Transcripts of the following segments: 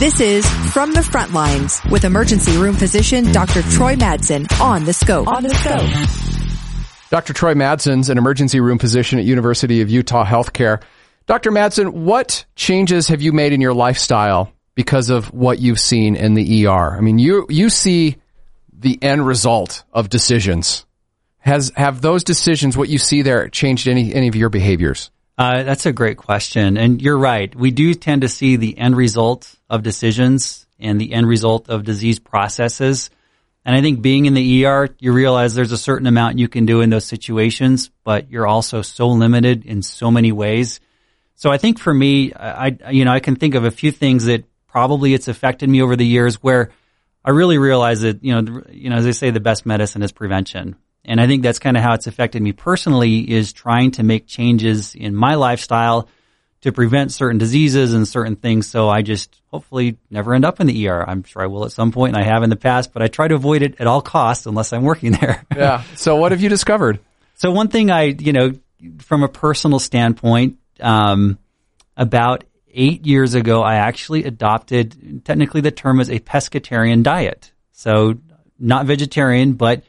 This is From the Front Lines with emergency room physician Dr. Troy Madsen on the scope. On the scope. Dr. Troy Madsen's an emergency room physician at University of Utah Healthcare. Dr. Madsen, what changes have you made in your lifestyle because of what you've seen in the ER? I mean, you you see the end result of decisions. Has have those decisions, what you see there, changed any any of your behaviors? Uh, that's a great question, and you're right. We do tend to see the end result of decisions and the end result of disease processes. And I think being in the ER, you realize there's a certain amount you can do in those situations, but you're also so limited in so many ways. So I think for me, I, you know, I can think of a few things that probably it's affected me over the years where I really realize that, you know, you know, as they say, the best medicine is prevention. And I think that's kind of how it's affected me personally is trying to make changes in my lifestyle to prevent certain diseases and certain things. So I just hopefully never end up in the ER. I'm sure I will at some point and I have in the past, but I try to avoid it at all costs unless I'm working there. yeah. So what have you discovered? So one thing I, you know, from a personal standpoint, um, about eight years ago, I actually adopted, technically the term is a pescatarian diet. So not vegetarian, but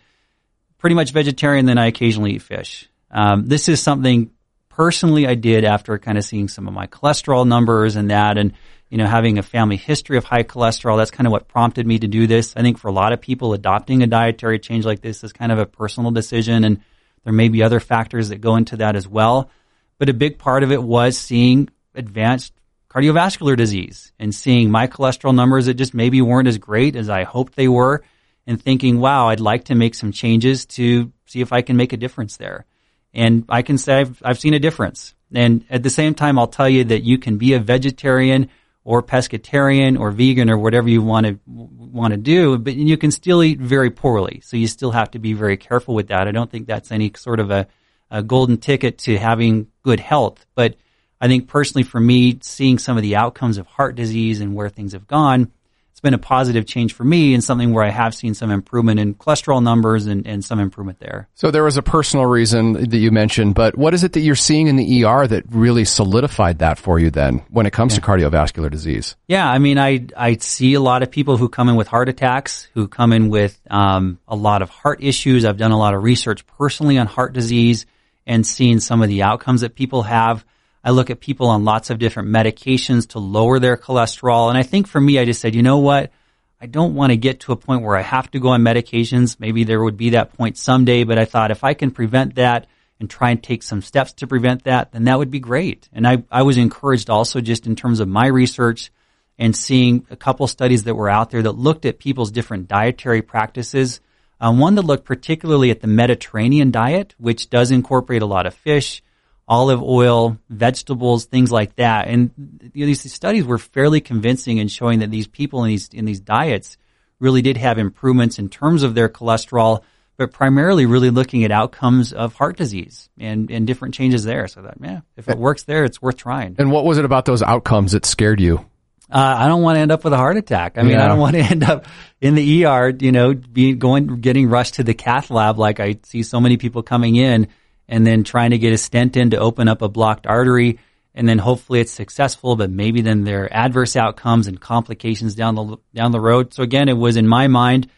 pretty much vegetarian, then I occasionally eat fish. Um, this is something personally I did after kind of seeing some of my cholesterol numbers and that, and you know having a family history of high cholesterol. That's kind of what prompted me to do this. I think for a lot of people, adopting a dietary change like this is kind of a personal decision, and there may be other factors that go into that as well. But a big part of it was seeing advanced cardiovascular disease and seeing my cholesterol numbers that just maybe weren't as great as I hoped they were and thinking, wow, I'd like to make some changes to see if I can make a difference there. And I can say I've, I've seen a difference. And at the same time, I'll tell you that you can be a vegetarian or pescatarian or vegan or whatever you want to want to do, but you can still eat very poorly. So you still have to be very careful with that. I don't think that's any sort of a, a golden ticket to having good health. But I think personally for me, seeing some of the outcomes of heart disease and where things have gone, been a positive change for me and something where I have seen some improvement in cholesterol numbers and, and some improvement there. So there was a personal reason that you mentioned, but what is it that you're seeing in the ER that really solidified that for you then when it comes yeah. to cardiovascular disease? Yeah, I mean, I, I see a lot of people who come in with heart attacks, who come in with um, a lot of heart issues. I've done a lot of research personally on heart disease and seen some of the outcomes that people have. I look at people on lots of different medications to lower their cholesterol. And I think for me, I just said, you know what? I don't want to get to a point where I have to go on medications. Maybe there would be that point someday, but I thought if I can prevent that and try and take some steps to prevent that, then that would be great. And I, I was encouraged also just in terms of my research and seeing a couple studies that were out there that looked at people's different dietary practices. Um, one that looked particularly at the Mediterranean diet, which does incorporate a lot of fish, olive oil, vegetables, things like that. And you know, these studies were fairly convincing in showing that these people in these in these diets really did have improvements in terms of their cholesterol, but primarily really looking at outcomes of heart disease and, and different changes there. So that yeah, if it works there, it's worth trying. And what was it about those outcomes that scared you? Uh, I don't want to end up with a heart attack. I mean, yeah. I don't want to end up in the ER, you know, being going, getting rushed to the cath lab like I see so many people coming in and then trying to get a stent in to open up a blocked artery. And then hopefully it's successful, but maybe then there are adverse outcomes and complications down the, down the road. So again, it was in my mind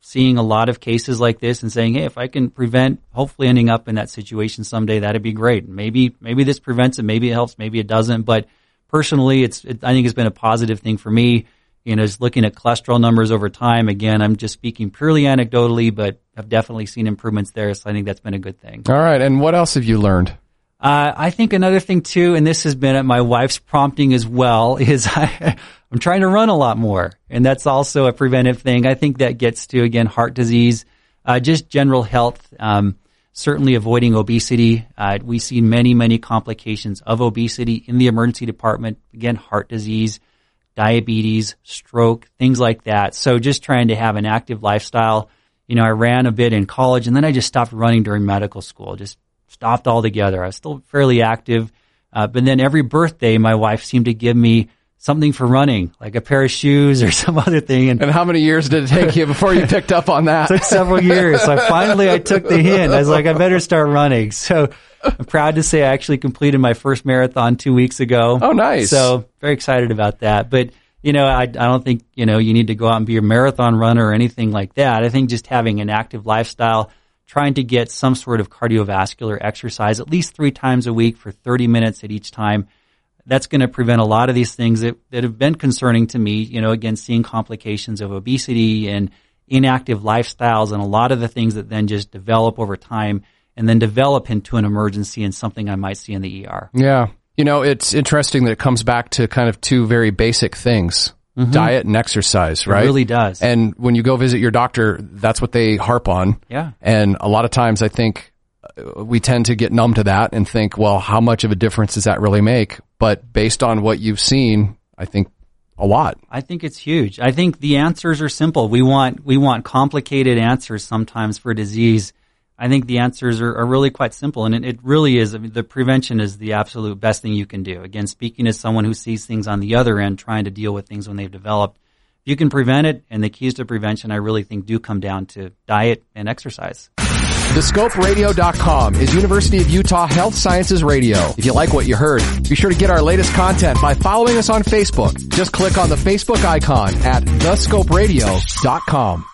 seeing a lot of cases like this and saying, Hey, if I can prevent hopefully ending up in that situation someday, that'd be great. Maybe, maybe this prevents it. Maybe it helps. Maybe it doesn't. But personally, it's, it, I think it's been a positive thing for me you know, just looking at cholesterol numbers over time, again, I'm just speaking purely anecdotally, but I've definitely seen improvements there. So I think that's been a good thing. All right. And what else have you learned? Uh, I think another thing too, and this has been at my wife's prompting as well, is I, am trying to run a lot more. And that's also a preventive thing. I think that gets to, again, heart disease, uh, just general health, um, certainly avoiding obesity. Uh, we see many, many complications of obesity in the emergency department. Again, heart disease, diabetes, stroke, things like that. So just trying to have an active lifestyle. You know, I ran a bit in college and then I just stopped running during medical school, just stopped altogether. I was still fairly active. Uh, but then every birthday, my wife seemed to give me something for running, like a pair of shoes or some other thing. And, and how many years did it take you before you picked up on that? took several years. So finally I took the hint. I was like, I better start running. So I'm proud to say I actually completed my first marathon two weeks ago. Oh, nice. So very excited about that. But you know, I, I don't think, you know, you need to go out and be a marathon runner or anything like that. I think just having an active lifestyle, trying to get some sort of cardiovascular exercise at least three times a week for 30 minutes at each time. That's going to prevent a lot of these things that, that have been concerning to me, you know, again, seeing complications of obesity and inactive lifestyles and a lot of the things that then just develop over time and then develop into an emergency and something I might see in the ER. Yeah. You know, it's interesting that it comes back to kind of two very basic things. Mm-hmm. Diet and exercise, right? It really does. And when you go visit your doctor, that's what they harp on. Yeah. And a lot of times I think uh, we tend to get numb to that and think, well, how much of a difference does that really make? But based on what you've seen, I think a lot. I think it's huge. I think the answers are simple. We want we want complicated answers sometimes for disease I think the answers are, are really quite simple, and it, it really is. I mean, the prevention is the absolute best thing you can do. Again, speaking as someone who sees things on the other end, trying to deal with things when they've developed, you can prevent it, and the keys to prevention, I really think do come down to diet and exercise. TheScopeRadio.com is University of Utah Health Sciences Radio. If you like what you heard, be sure to get our latest content by following us on Facebook. Just click on the Facebook icon at TheScopeRadio.com.